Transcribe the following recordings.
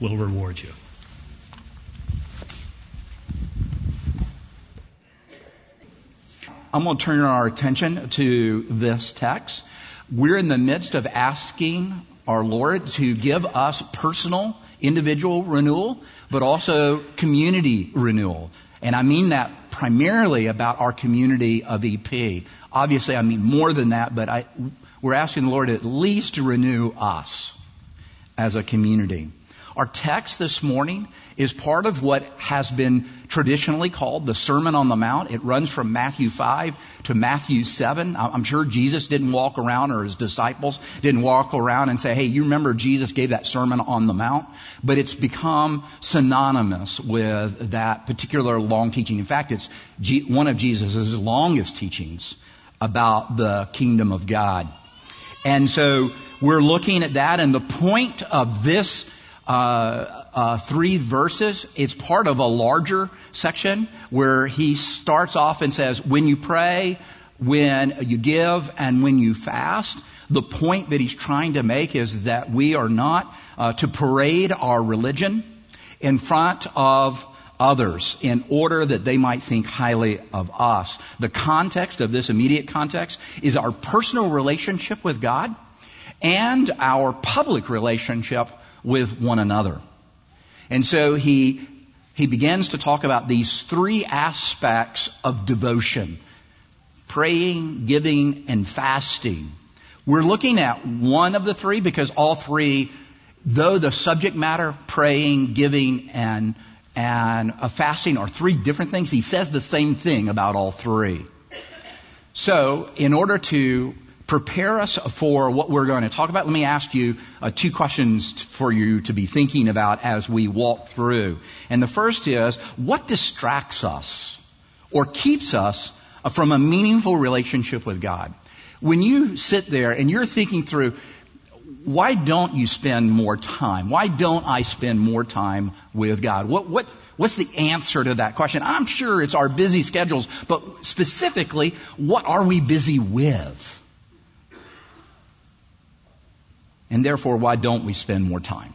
will reward you. I'm going to turn our attention to this text. We're in the midst of asking our Lord to give us personal, individual renewal, but also community renewal. And I mean that primarily about our community of EP. Obviously, I mean more than that, but I, we're asking the Lord at least to renew us as a community. Our text this morning is part of what has been traditionally called the Sermon on the Mount. It runs from Matthew 5 to Matthew 7. I'm sure Jesus didn't walk around or his disciples didn't walk around and say, hey, you remember Jesus gave that Sermon on the Mount? But it's become synonymous with that particular long teaching. In fact, it's one of Jesus' longest teachings about the kingdom of God. And so we're looking at that and the point of this uh, uh, three verses. It's part of a larger section where he starts off and says, when you pray, when you give, and when you fast. The point that he's trying to make is that we are not uh, to parade our religion in front of others in order that they might think highly of us. The context of this immediate context is our personal relationship with God and our public relationship with one another. And so he, he begins to talk about these three aspects of devotion. Praying, giving, and fasting. We're looking at one of the three because all three, though the subject matter, praying, giving, and, and uh, fasting are three different things, he says the same thing about all three. So, in order to prepare us for what we're going to talk about, let me ask you uh, two questions for you to be thinking about as we walk through. And the first is, what distracts us or keeps us uh, from a meaningful relationship with God? When you sit there and you're thinking through, why don't you spend more time? Why don't I spend more time with God? What, what, what's the answer to that question? I'm sure it's our busy schedules, but specifically, what are we busy with? And therefore, why don't we spend more time?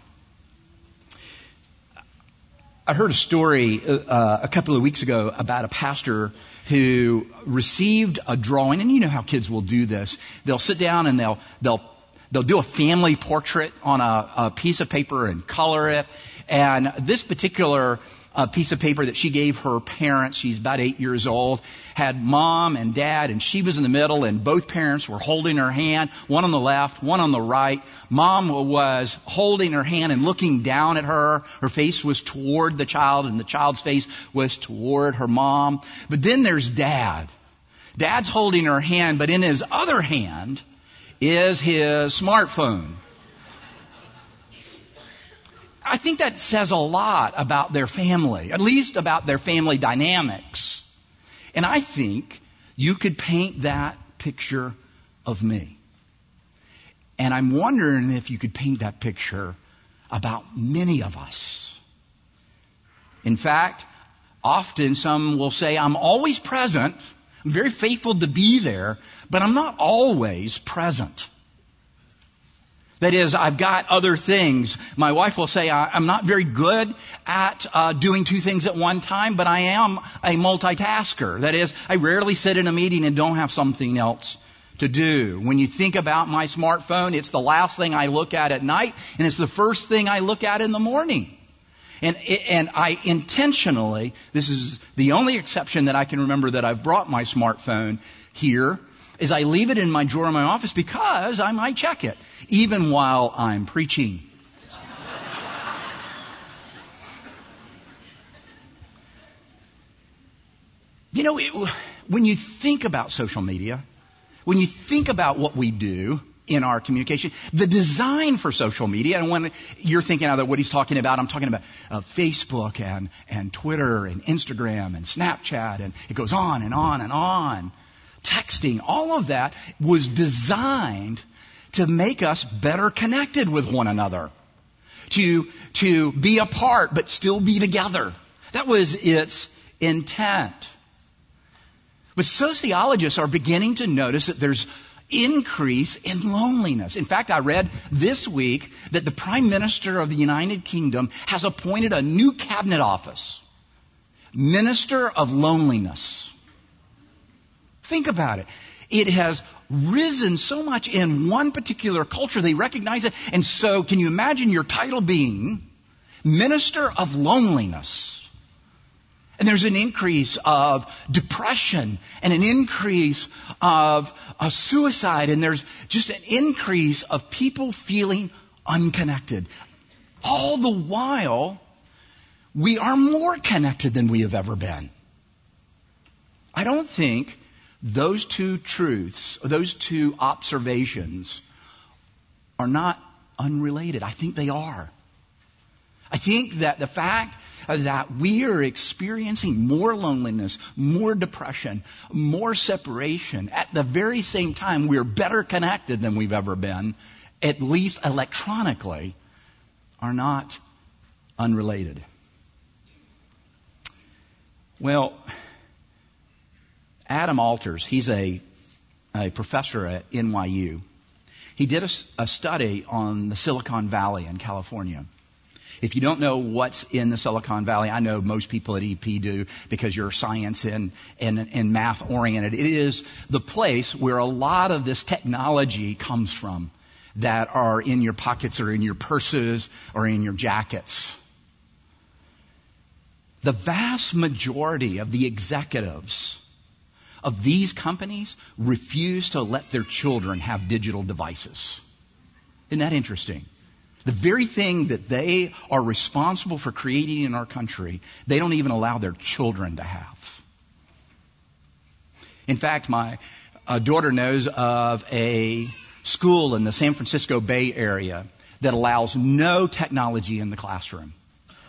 I heard a story uh, a couple of weeks ago about a pastor who received a drawing, and you know how kids will do this. They'll sit down and they'll they'll they'll do a family portrait on a, a piece of paper and color it. And this particular a piece of paper that she gave her parents. She's about eight years old. Had mom and dad, and she was in the middle, and both parents were holding her hand, one on the left, one on the right. Mom was holding her hand and looking down at her. Her face was toward the child, and the child's face was toward her mom. But then there's dad. Dad's holding her hand, but in his other hand is his smartphone. I think that says a lot about their family, at least about their family dynamics. And I think you could paint that picture of me. And I'm wondering if you could paint that picture about many of us. In fact, often some will say, I'm always present. I'm very faithful to be there, but I'm not always present. That is, I've got other things. My wife will say I'm not very good at uh, doing two things at one time, but I am a multitasker. That is, I rarely sit in a meeting and don't have something else to do. When you think about my smartphone, it's the last thing I look at at night, and it's the first thing I look at in the morning. And, and I intentionally, this is the only exception that I can remember that I've brought my smartphone here, is I leave it in my drawer in my office because I might check it, even while I'm preaching. you know, it, when you think about social media, when you think about what we do, in our communication. The design for social media, and when you're thinking of what he's talking about, I'm talking about uh, Facebook and, and Twitter and Instagram and Snapchat, and it goes on and on and on. Texting, all of that was designed to make us better connected with one another. To, to be apart but still be together. That was its intent. But sociologists are beginning to notice that there's increase in loneliness. In fact, I read this week that the Prime Minister of the United Kingdom has appointed a new cabinet office. Minister of Loneliness. Think about it. It has risen so much in one particular culture, they recognize it. And so, can you imagine your title being Minister of Loneliness? And there's an increase of depression and an increase of, of suicide and there's just an increase of people feeling unconnected. All the while, we are more connected than we have ever been. I don't think those two truths, those two observations are not unrelated. I think they are. I think that the fact that we are experiencing more loneliness, more depression, more separation. At the very same time, we're better connected than we've ever been, at least electronically, are not unrelated. Well, Adam Alters, he's a, a professor at NYU. He did a, a study on the Silicon Valley in California. If you don't know what's in the Silicon Valley, I know most people at EP do because you're science and, and, and math oriented. It is the place where a lot of this technology comes from that are in your pockets or in your purses or in your jackets. The vast majority of the executives of these companies refuse to let their children have digital devices. Isn't that interesting? The very thing that they are responsible for creating in our country, they don't even allow their children to have. In fact, my uh, daughter knows of a school in the San Francisco Bay Area that allows no technology in the classroom.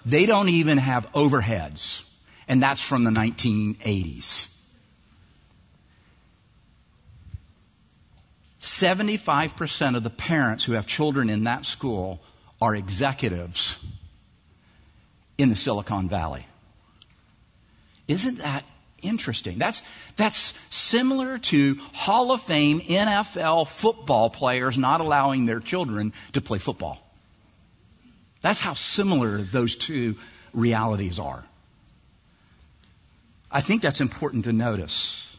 They don't even have overheads, and that's from the 1980s. 75% of the parents who have children in that school are executives in the Silicon Valley. Isn't that interesting? That's, that's similar to Hall of Fame NFL football players not allowing their children to play football. That's how similar those two realities are. I think that's important to notice.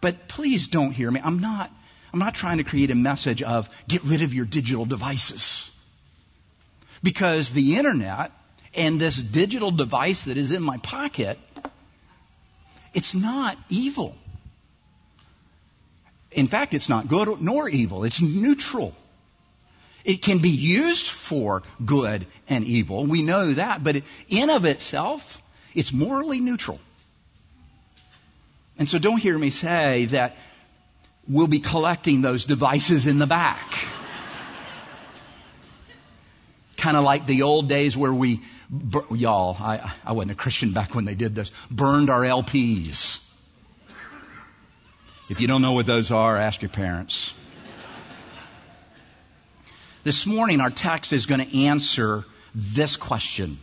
But please don't hear me. I'm not I'm not trying to create a message of get rid of your digital devices. Because the internet and this digital device that is in my pocket, it's not evil. In fact, it's not good nor evil. It's neutral. It can be used for good and evil. We know that, but in of itself, it's morally neutral. And so don't hear me say that we'll be collecting those devices in the back. kind of like the old days where we, y'all, I, I wasn't a Christian back when they did this, burned our LPs. If you don't know what those are, ask your parents. This morning, our text is going to answer this question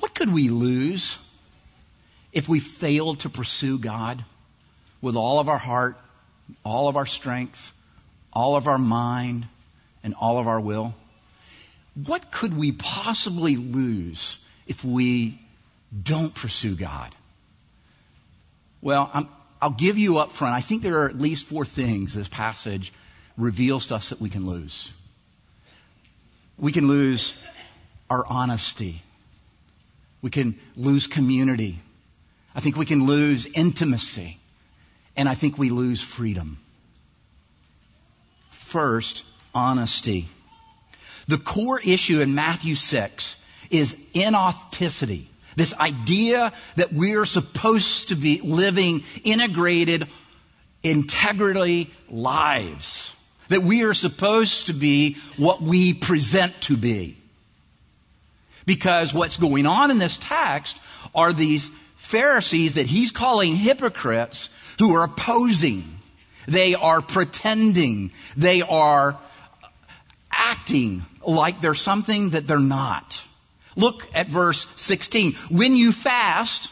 What could we lose if we failed to pursue God? With all of our heart, all of our strength, all of our mind, and all of our will? What could we possibly lose if we don't pursue God? Well, i will give you up front. I think there are at least four things this passage reveals to us that we can lose. We can lose our honesty. We can lose community. I think we can lose intimacy and I think we lose freedom. First, honesty. The core issue in Matthew 6 is inauthenticity. This idea that we're supposed to be living integrated, integrity lives. that we are supposed to be what we present to be. Because what's going on in this text are these Pharisees that he's calling hypocrites who are opposing. They are pretending. They are acting like they're something that they're not. Look at verse 16. When you fast,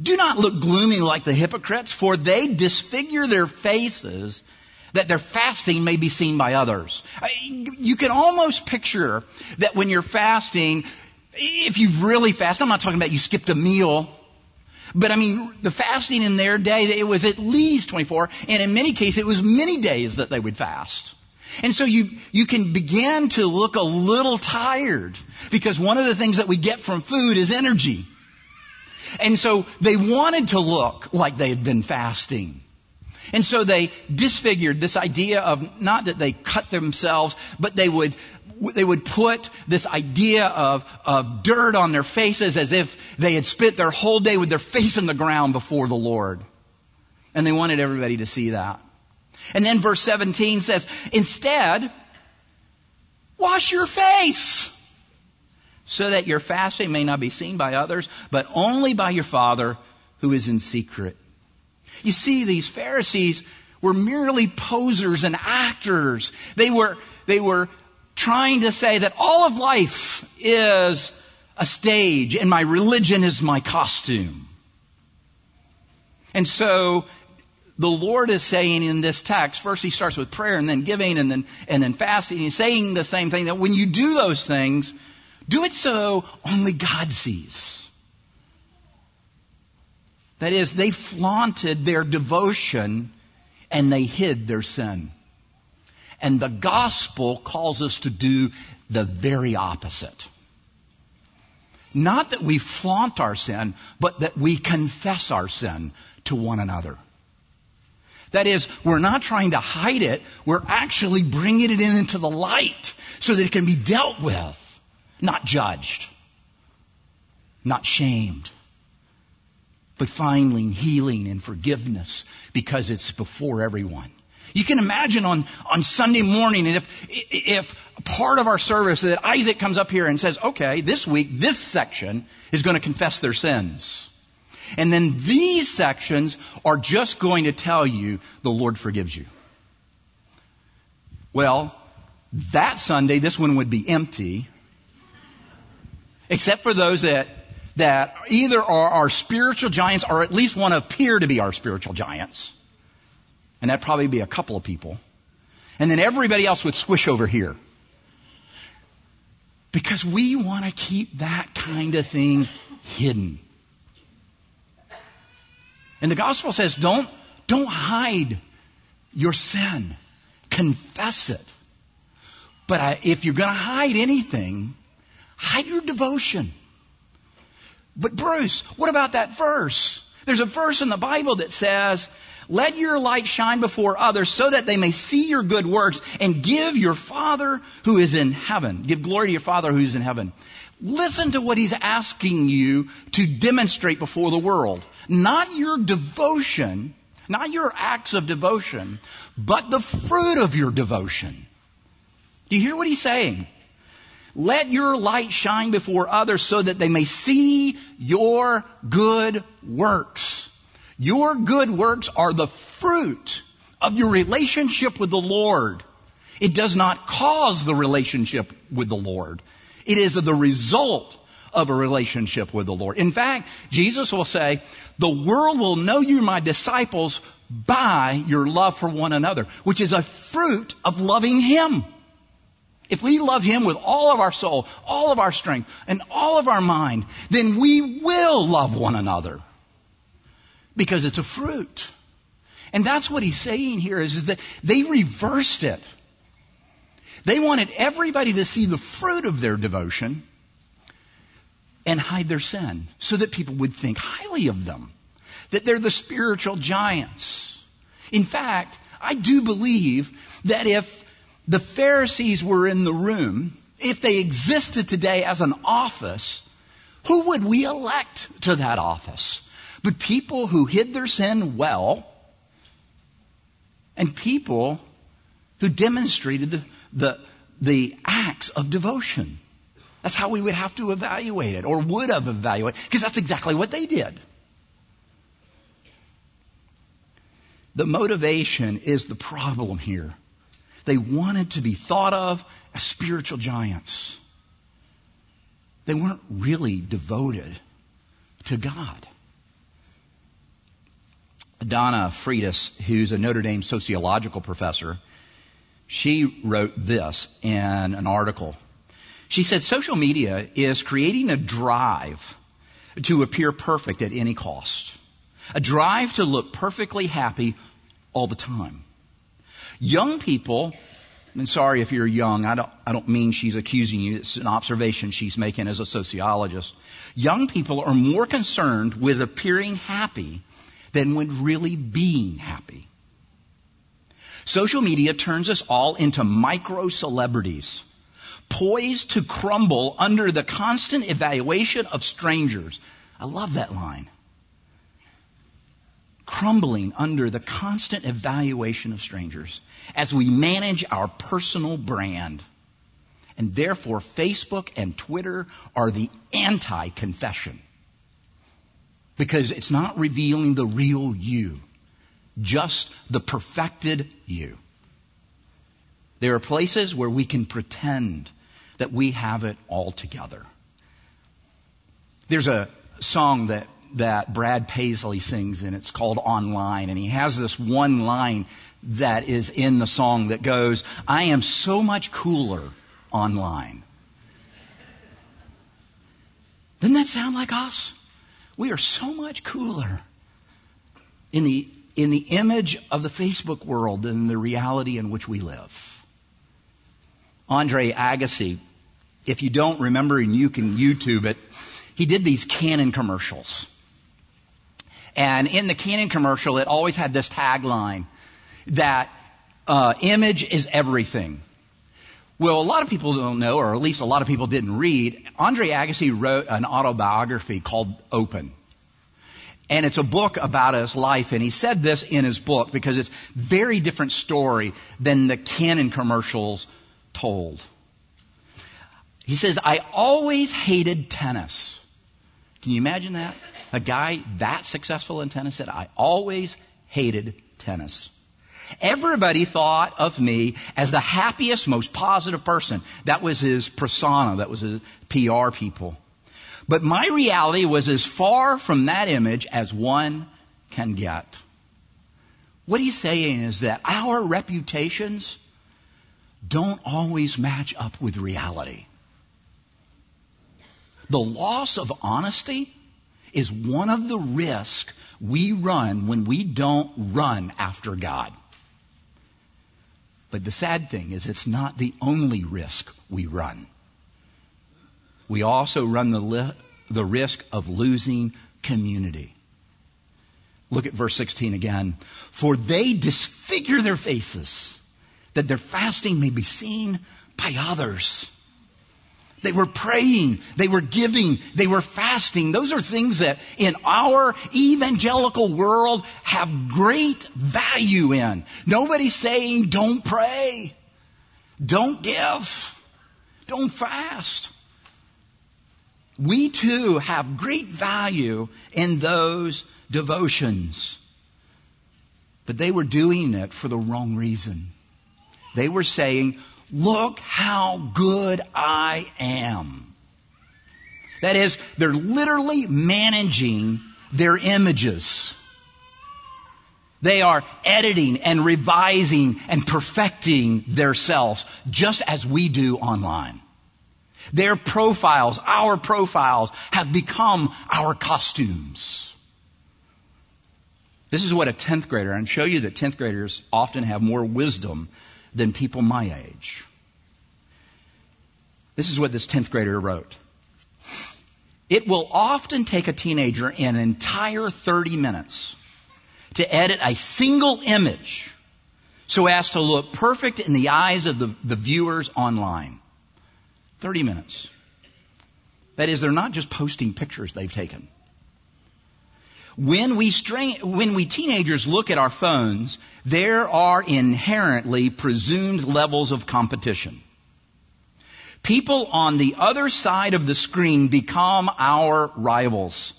do not look gloomy like the hypocrites, for they disfigure their faces that their fasting may be seen by others. You can almost picture that when you're fasting, if you've really fasted, I'm not talking about you skipped a meal, but I mean, the fasting in their day, it was at least 24, and in many cases, it was many days that they would fast. And so you, you can begin to look a little tired because one of the things that we get from food is energy. And so they wanted to look like they had been fasting. And so they disfigured this idea of not that they cut themselves, but they would, they would put this idea of, of dirt on their faces as if they had spent their whole day with their face in the ground before the Lord. And they wanted everybody to see that. And then verse 17 says, instead, wash your face so that your fasting may not be seen by others, but only by your Father who is in secret. You see, these Pharisees were merely posers and actors. They were, they were trying to say that all of life is a stage and my religion is my costume. And so the Lord is saying in this text, first he starts with prayer and then giving and then, and then fasting. He's saying the same thing that when you do those things, do it so only God sees. That is, they flaunted their devotion and they hid their sin. And the gospel calls us to do the very opposite. Not that we flaunt our sin, but that we confess our sin to one another. That is, we're not trying to hide it, we're actually bringing it into the light so that it can be dealt with, not judged, not shamed but finding healing and forgiveness because it's before everyone. You can imagine on, on Sunday morning, and if, if part of our service that Isaac comes up here and says, okay, this week, this section is going to confess their sins. And then these sections are just going to tell you the Lord forgives you. Well, that Sunday, this one would be empty, except for those that that either are our spiritual giants or at least want to appear to be our spiritual giants. And that'd probably be a couple of people. And then everybody else would squish over here. Because we want to keep that kind of thing hidden. And the gospel says don't, don't hide your sin. Confess it. But I, if you're going to hide anything, hide your devotion. But Bruce, what about that verse? There's a verse in the Bible that says, let your light shine before others so that they may see your good works and give your Father who is in heaven. Give glory to your Father who is in heaven. Listen to what he's asking you to demonstrate before the world. Not your devotion, not your acts of devotion, but the fruit of your devotion. Do you hear what he's saying? Let your light shine before others so that they may see your good works. Your good works are the fruit of your relationship with the Lord. It does not cause the relationship with the Lord. It is the result of a relationship with the Lord. In fact, Jesus will say, the world will know you my disciples by your love for one another, which is a fruit of loving Him. If we love Him with all of our soul, all of our strength, and all of our mind, then we will love one another. Because it's a fruit. And that's what he's saying here is, that they reversed it. They wanted everybody to see the fruit of their devotion and hide their sin so that people would think highly of them. That they're the spiritual giants. In fact, I do believe that if the Pharisees were in the room, if they existed today as an office, who would we elect to that office? But people who hid their sin well, and people who demonstrated the, the, the acts of devotion. That's how we would have to evaluate it, or would have evaluated, because that's exactly what they did. The motivation is the problem here. They wanted to be thought of as spiritual giants. They weren't really devoted to God. Donna Freitas, who's a Notre Dame sociological professor, she wrote this in an article. She said social media is creating a drive to appear perfect at any cost. A drive to look perfectly happy all the time. Young people, and sorry if you're young, I don't, I don't mean she's accusing you, it's an observation she's making as a sociologist. Young people are more concerned with appearing happy than with really being happy. Social media turns us all into micro celebrities, poised to crumble under the constant evaluation of strangers. I love that line. Crumbling under the constant evaluation of strangers as we manage our personal brand. And therefore, Facebook and Twitter are the anti confession. Because it's not revealing the real you just the perfected you. There are places where we can pretend that we have it all together. There's a song that, that Brad Paisley sings and it's called Online and he has this one line that is in the song that goes, I am so much cooler online. Doesn't that sound like us? We are so much cooler in the in the image of the Facebook world than the reality in which we live. Andre Agassi, if you don't remember and you can YouTube it, he did these Canon commercials. And in the Canon commercial, it always had this tagline that uh, image is everything. Well, a lot of people don't know, or at least a lot of people didn't read. Andre Agassi wrote an autobiography called Open. And it's a book about his life. And he said this in his book because it's very different story than the Canon commercials told. He says, I always hated tennis. Can you imagine that? A guy that successful in tennis said, I always hated tennis. Everybody thought of me as the happiest, most positive person. That was his persona. That was his PR people. But my reality was as far from that image as one can get. What he's saying is that our reputations don't always match up with reality. The loss of honesty is one of the risks we run when we don't run after God. But the sad thing is it's not the only risk we run we also run the, li- the risk of losing community. Look at verse 16 again. For they disfigure their faces, that their fasting may be seen by others. They were praying, they were giving, they were fasting. Those are things that in our evangelical world have great value in. Nobody's saying don't pray, don't give, don't fast. We too have great value in those devotions. But they were doing it for the wrong reason. They were saying, look how good I am. That is, they're literally managing their images. They are editing and revising and perfecting themselves just as we do online. Their profiles, our profiles, have become our costumes. This is what a 10th grader, and show you that 10th graders often have more wisdom than people my age. This is what this 10th grader wrote. It will often take a teenager an entire 30 minutes to edit a single image so as to look perfect in the eyes of the, the viewers online. 30 minutes. That is, they're not just posting pictures they've taken. When we, strain, when we teenagers look at our phones, there are inherently presumed levels of competition. People on the other side of the screen become our rivals.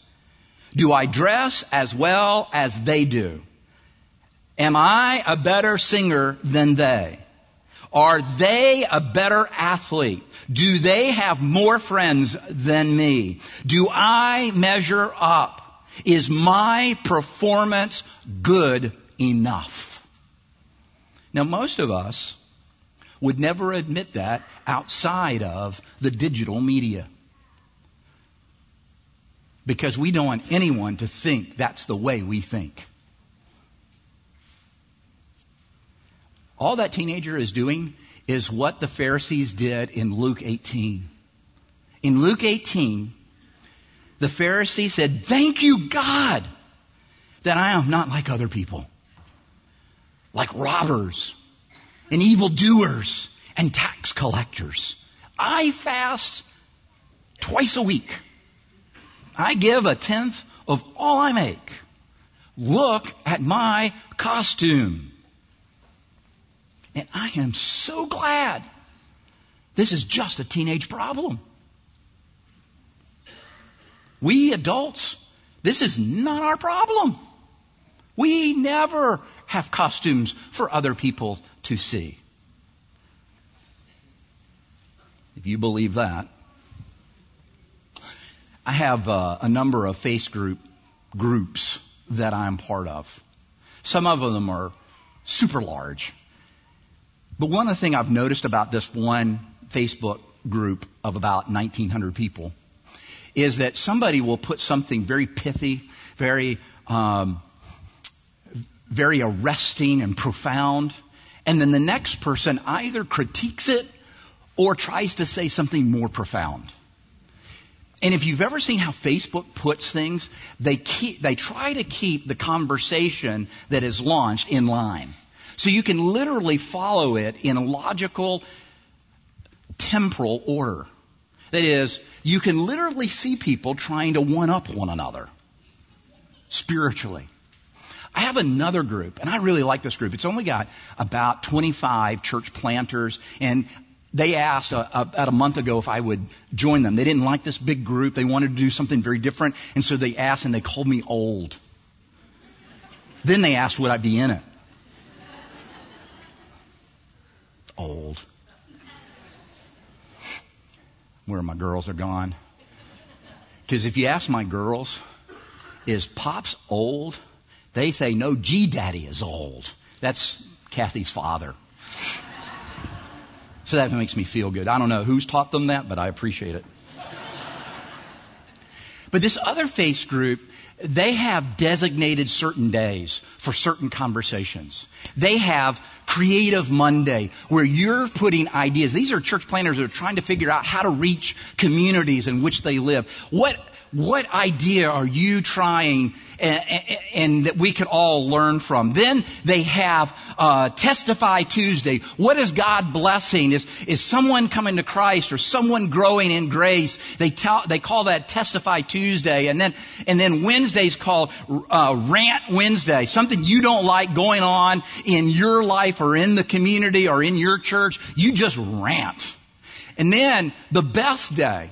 Do I dress as well as they do? Am I a better singer than they? Are they a better athlete? Do they have more friends than me? Do I measure up? Is my performance good enough? Now, most of us would never admit that outside of the digital media. Because we don't want anyone to think that's the way we think. All that teenager is doing is what the Pharisees did in Luke 18. In Luke 18, the Pharisee said, Thank you, God, that I am not like other people, like robbers and evildoers and tax collectors. I fast twice a week. I give a tenth of all I make. Look at my costume. And I am so glad this is just a teenage problem. We adults, this is not our problem. We never have costumes for other people to see. If you believe that, I have uh, a number of face group groups that I'm part of. Some of them are super large. But one of the things I've noticed about this one Facebook group of about 1900 people is that somebody will put something very pithy, very, um, very arresting and profound, and then the next person either critiques it or tries to say something more profound. And if you've ever seen how Facebook puts things, they keep, they try to keep the conversation that is launched in line. So you can literally follow it in a logical, temporal order. That is, you can literally see people trying to one up one another spiritually. I have another group, and I really like this group. It's only got about 25 church planters, and they asked uh, about a month ago if I would join them. They didn't like this big group. They wanted to do something very different, and so they asked, and they called me old. Then they asked would I be in it. Old where my girls are gone. Because if you ask my girls, is Pops old? They say, no, G Daddy is old. That's Kathy's father. So that makes me feel good. I don't know who's taught them that, but I appreciate it. But this other face group, they have designated certain days for certain conversations. They have Creative Monday where you're putting ideas. These are church planners that are trying to figure out how to reach communities in which they live. What what idea are you trying and, and, that we could all learn from? Then they have uh, Testify Tuesday. What is God blessing? Is is someone coming to Christ or someone growing in grace? They tell they call that Testify Tuesday, and then and then Wednesday's called uh, Rant Wednesday. Something you don't like going on in your life or in the community or in your church, you just rant. And then the best day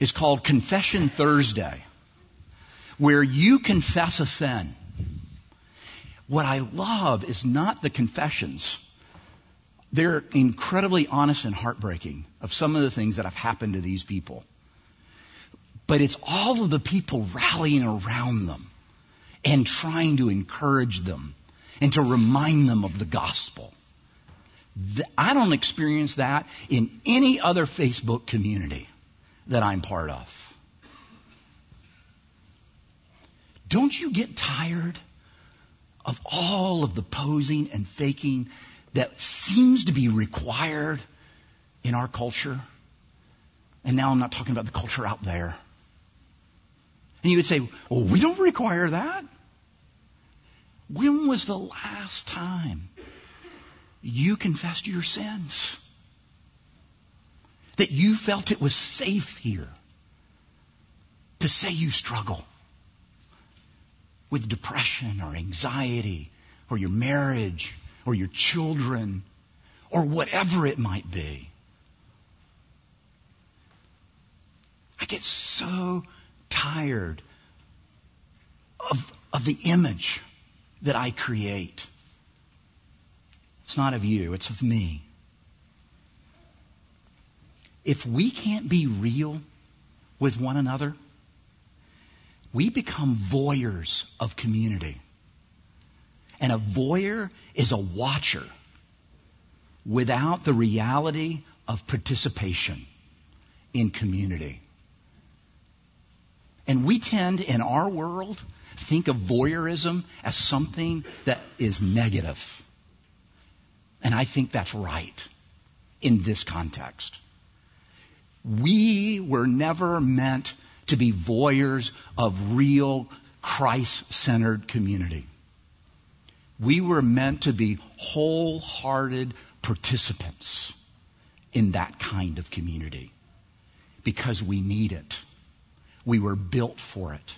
is called Confession Thursday, where you confess a sin. What I love is not the confessions. They're incredibly honest and heartbreaking of some of the things that have happened to these people. But it's all of the people rallying around them and trying to encourage them and to remind them of the gospel. I don't experience that in any other Facebook community that I'm part of. Don't you get tired of all of the posing and faking that seems to be required in our culture? And now I'm not talking about the culture out there. And you would say, well, we don't require that. When was the last time you confessed your sins? that you felt it was safe here to say you struggle. With depression or anxiety or your marriage or your children or whatever it might be. I get so tired of, of the image that I create. It's not of you, it's of me. If we can't be real with one another, we become voyeurs of community. And a voyeur is a watcher without the reality of participation in community. And we tend in our world think of voyeurism as something that is negative. And I think that's right in this context. We were never meant to be voyeurs of real Christ centered community. We were meant to be wholehearted participants in that kind of community because we need it. We were built for it.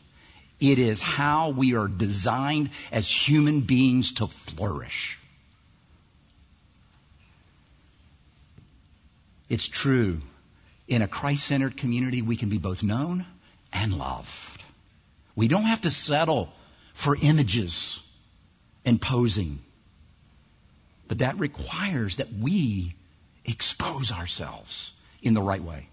It is how we are designed as human beings to flourish. It's true. In a Christ centered community, we can be both known and loved. We don't have to settle for images and posing. But that requires that we expose ourselves in the right way.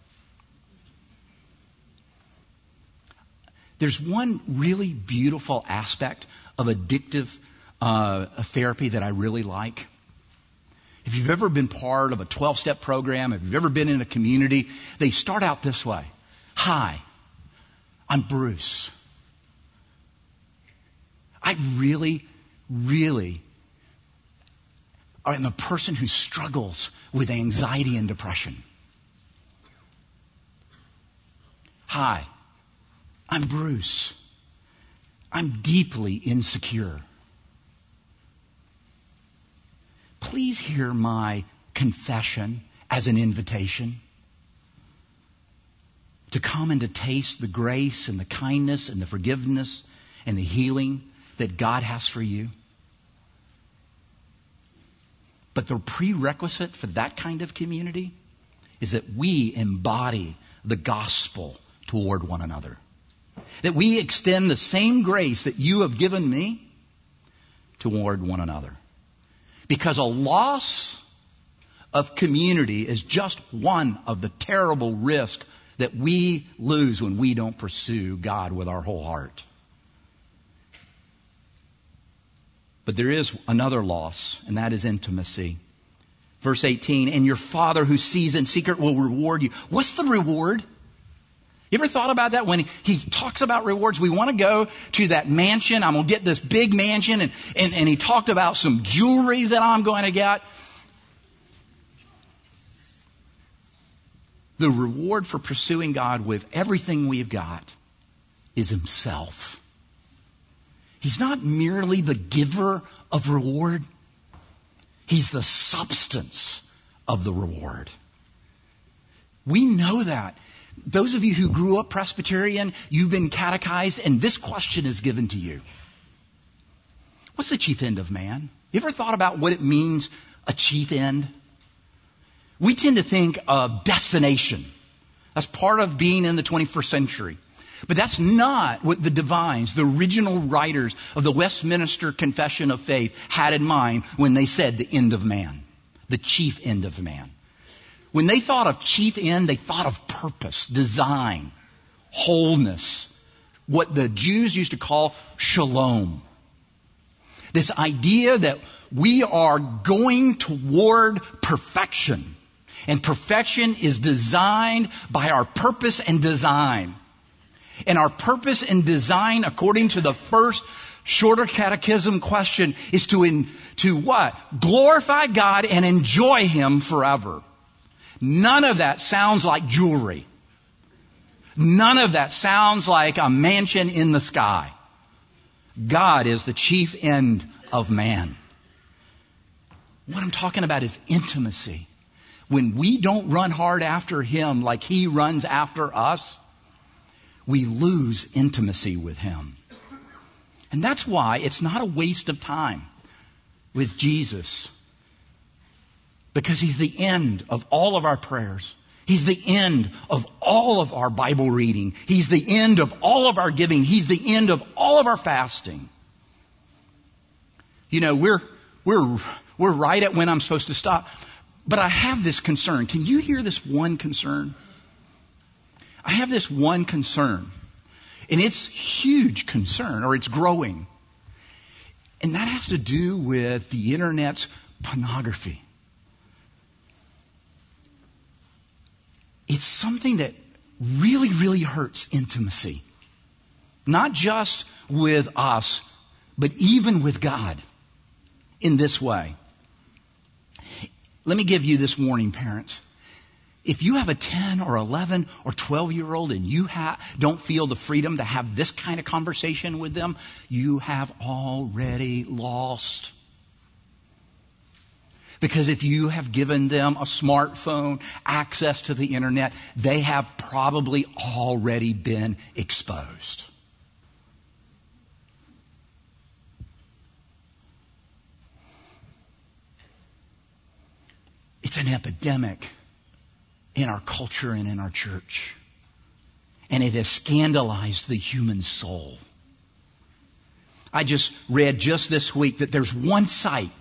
There's one really beautiful aspect of addictive uh, therapy that I really like. If you've ever been part of a 12 step program, if you've ever been in a community, they start out this way Hi, I'm Bruce. I really, really I am a person who struggles with anxiety and depression. Hi, I'm Bruce. I'm deeply insecure. Please hear my confession as an invitation to come and to taste the grace and the kindness and the forgiveness and the healing that God has for you. But the prerequisite for that kind of community is that we embody the gospel toward one another. That we extend the same grace that you have given me toward one another. Because a loss of community is just one of the terrible risks that we lose when we don't pursue God with our whole heart. But there is another loss, and that is intimacy. Verse 18, and your Father who sees in secret will reward you. What's the reward? You ever thought about that? When he talks about rewards, we want to go to that mansion. I'm going to get this big mansion. And, and, and he talked about some jewelry that I'm going to get. The reward for pursuing God with everything we've got is himself. He's not merely the giver of reward. He's the substance of the reward. We know that. Those of you who grew up Presbyterian, you've been catechized, and this question is given to you. What's the chief end of man? You ever thought about what it means, a chief end? We tend to think of destination. That's part of being in the 21st century. But that's not what the divines, the original writers of the Westminster Confession of Faith had in mind when they said the end of man, the chief end of man. When they thought of chief end, they thought of purpose, design, wholeness, what the Jews used to call shalom. This idea that we are going toward perfection. And perfection is designed by our purpose and design. And our purpose and design, according to the first shorter catechism question, is to, in, to what? Glorify God and enjoy Him forever. None of that sounds like jewelry. None of that sounds like a mansion in the sky. God is the chief end of man. What I'm talking about is intimacy. When we don't run hard after Him like He runs after us, we lose intimacy with Him. And that's why it's not a waste of time with Jesus. Because he's the end of all of our prayers. He's the end of all of our Bible reading. He's the end of all of our giving. He's the end of all of our fasting. You know, we're, we're, we're right at when I'm supposed to stop. But I have this concern. Can you hear this one concern? I have this one concern. And it's huge concern, or it's growing. And that has to do with the internet's pornography. It's something that really, really hurts intimacy. Not just with us, but even with God in this way. Let me give you this warning, parents. If you have a 10 or 11 or 12 year old and you ha- don't feel the freedom to have this kind of conversation with them, you have already lost. Because if you have given them a smartphone, access to the internet, they have probably already been exposed. It's an epidemic in our culture and in our church. And it has scandalized the human soul. I just read just this week that there's one site,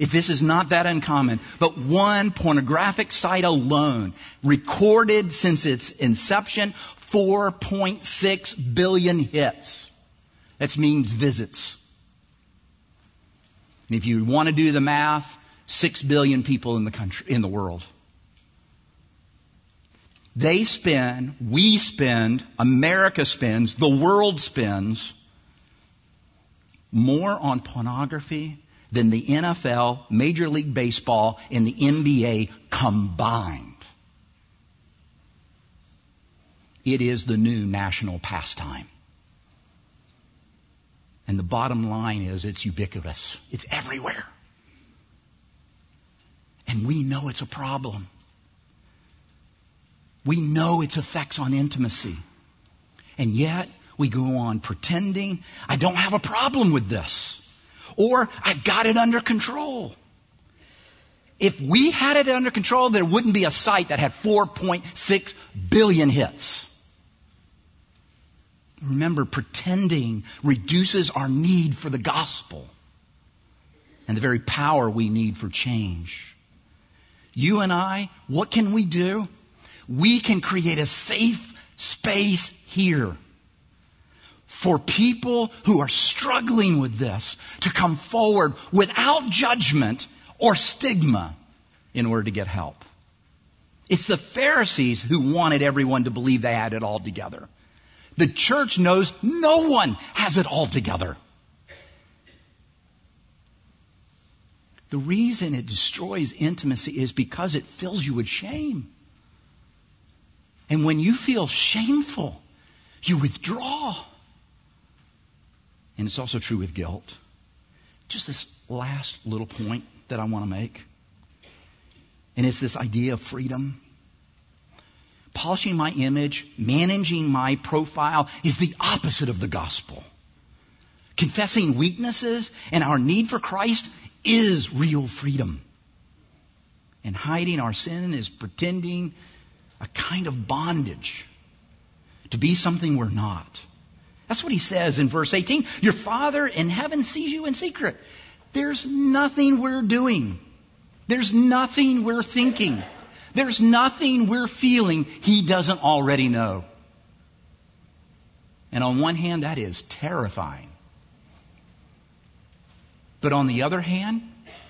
if this is not that uncommon, but one pornographic site alone recorded since its inception 4.6 billion hits. That means visits. And if you want to do the math, 6 billion people in the country, in the world. They spend, we spend, America spends, the world spends more on pornography than the NFL, Major League Baseball, and the NBA combined. It is the new national pastime. And the bottom line is it's ubiquitous. It's everywhere. And we know it's a problem. We know its effects on intimacy. And yet, we go on pretending, I don't have a problem with this. Or, I've got it under control. If we had it under control, there wouldn't be a site that had 4.6 billion hits. Remember, pretending reduces our need for the gospel and the very power we need for change. You and I, what can we do? we can create a safe space here for people who are struggling with this to come forward without judgment or stigma in order to get help. It's the Pharisees who wanted everyone to believe they had it all together. The church knows no one has it all together. The reason it destroys intimacy is because it fills you with shame. And when you feel shameful, you withdraw. And it's also true with guilt. Just this last little point that I want to make. And it's this idea of freedom. Polishing my image, managing my profile is the opposite of the gospel. Confessing weaknesses and our need for Christ is real freedom. And hiding our sin is pretending a kind of bondage to be something we're not. That's what he says in verse 18. Your Father in heaven sees you in secret. There's nothing we're doing. There's nothing we're thinking. There's nothing we're feeling he doesn't already know. And on one hand, that is terrifying. But on the other hand,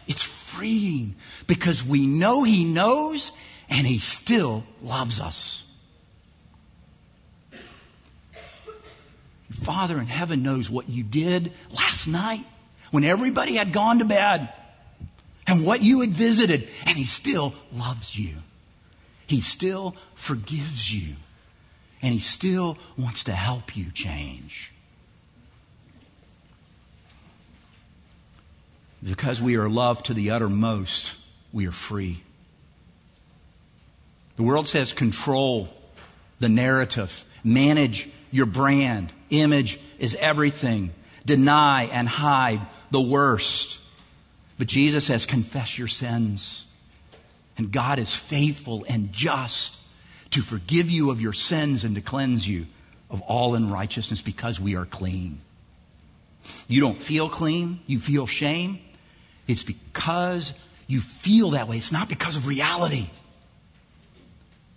it's freeing because we know he knows and He still loves us. Father in heaven knows what you did last night when everybody had gone to bed and what you had visited, and He still loves you. He still forgives you. And He still wants to help you change. Because we are loved to the uttermost, we are free. The world says control the narrative, manage your brand. Image is everything. deny and hide the worst. But Jesus says, confess your sins. And God is faithful and just to forgive you of your sins and to cleanse you of all unrighteousness because we are clean. You don't feel clean, you feel shame. It's because you feel that way. It's not because of reality.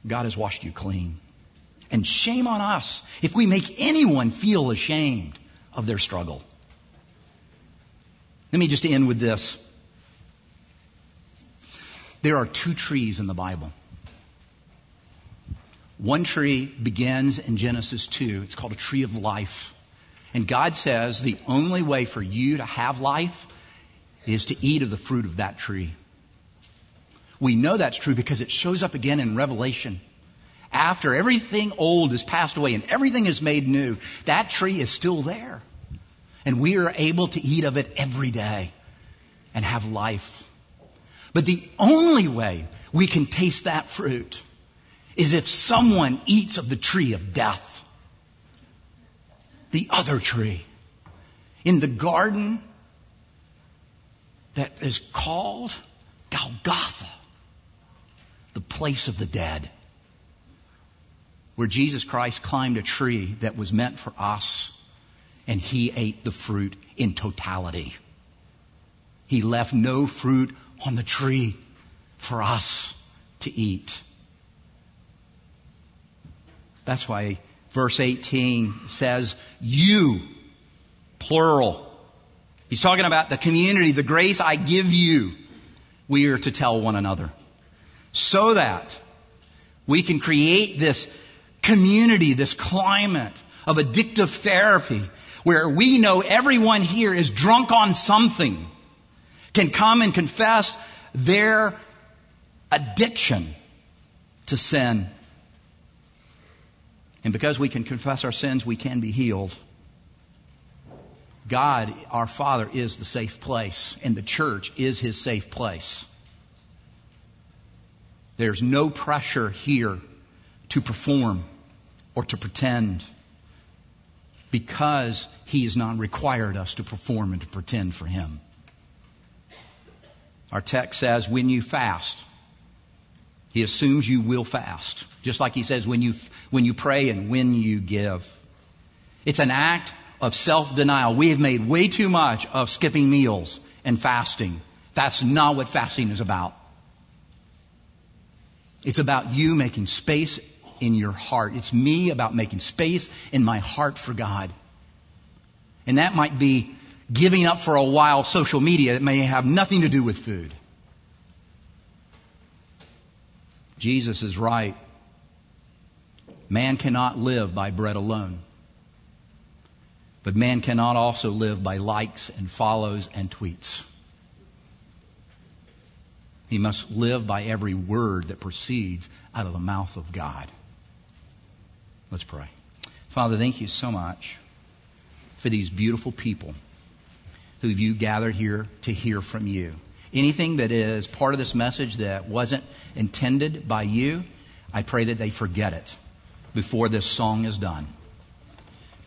God has washed you clean. And shame on us if we make anyone feel ashamed of their struggle. Let me just end with this. There are two trees in the Bible. One tree begins in Genesis 2. It's called a tree of life. And God says the only way for you to have life is to eat of the fruit of that tree. We know that's true because it shows up again in Revelation. After everything old is passed away and everything is made new, that tree is still there. And we are able to eat of it every day and have life. But the only way we can taste that fruit is if someone eats of the tree of death. The other tree. In the garden that is called Golgotha, the place of the dead, where Jesus Christ climbed a tree that was meant for us and he ate the fruit in totality. He left no fruit on the tree for us to eat. That's why verse 18 says, you, plural. He's talking about the community, the grace I give you. We are to tell one another. So that we can create this community, this climate of addictive therapy where we know everyone here is drunk on something can come and confess their addiction to sin and because we can confess our sins, we can be healed. God, our Father, is the safe place, and the church is his safe place. There's no pressure here to perform or to pretend because he has not required us to perform and to pretend for him. Our text says, when you fast, he assumes you will fast. Just like he says when you, when you pray and when you give. It's an act of self-denial. We have made way too much of skipping meals and fasting. That's not what fasting is about. It's about you making space in your heart. It's me about making space in my heart for God. And that might be giving up for a while social media. It may have nothing to do with food. Jesus is right. Man cannot live by bread alone. But man cannot also live by likes and follows and tweets. He must live by every word that proceeds out of the mouth of God. Let's pray. Father, thank you so much for these beautiful people who you gathered here to hear from you anything that is part of this message that wasn't intended by you, I pray that they forget it before this song is done.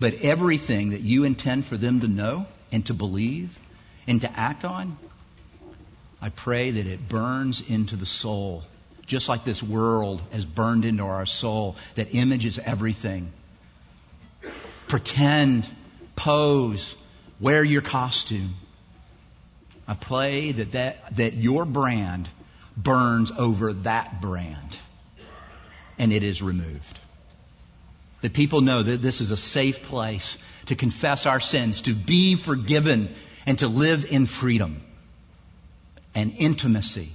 But everything that you intend for them to know and to believe and to act on, I pray that it burns into the soul, just like this world has burned into our soul, that image is everything. Pretend, pose, wear your costume. I pray that, that, that your brand burns over that brand and it is removed. That people know that this is a safe place to confess our sins, to be forgiven, and to live in freedom and intimacy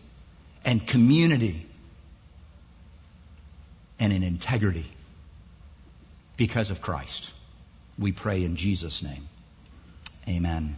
and community and in integrity because of Christ. We pray in Jesus' name. Amen.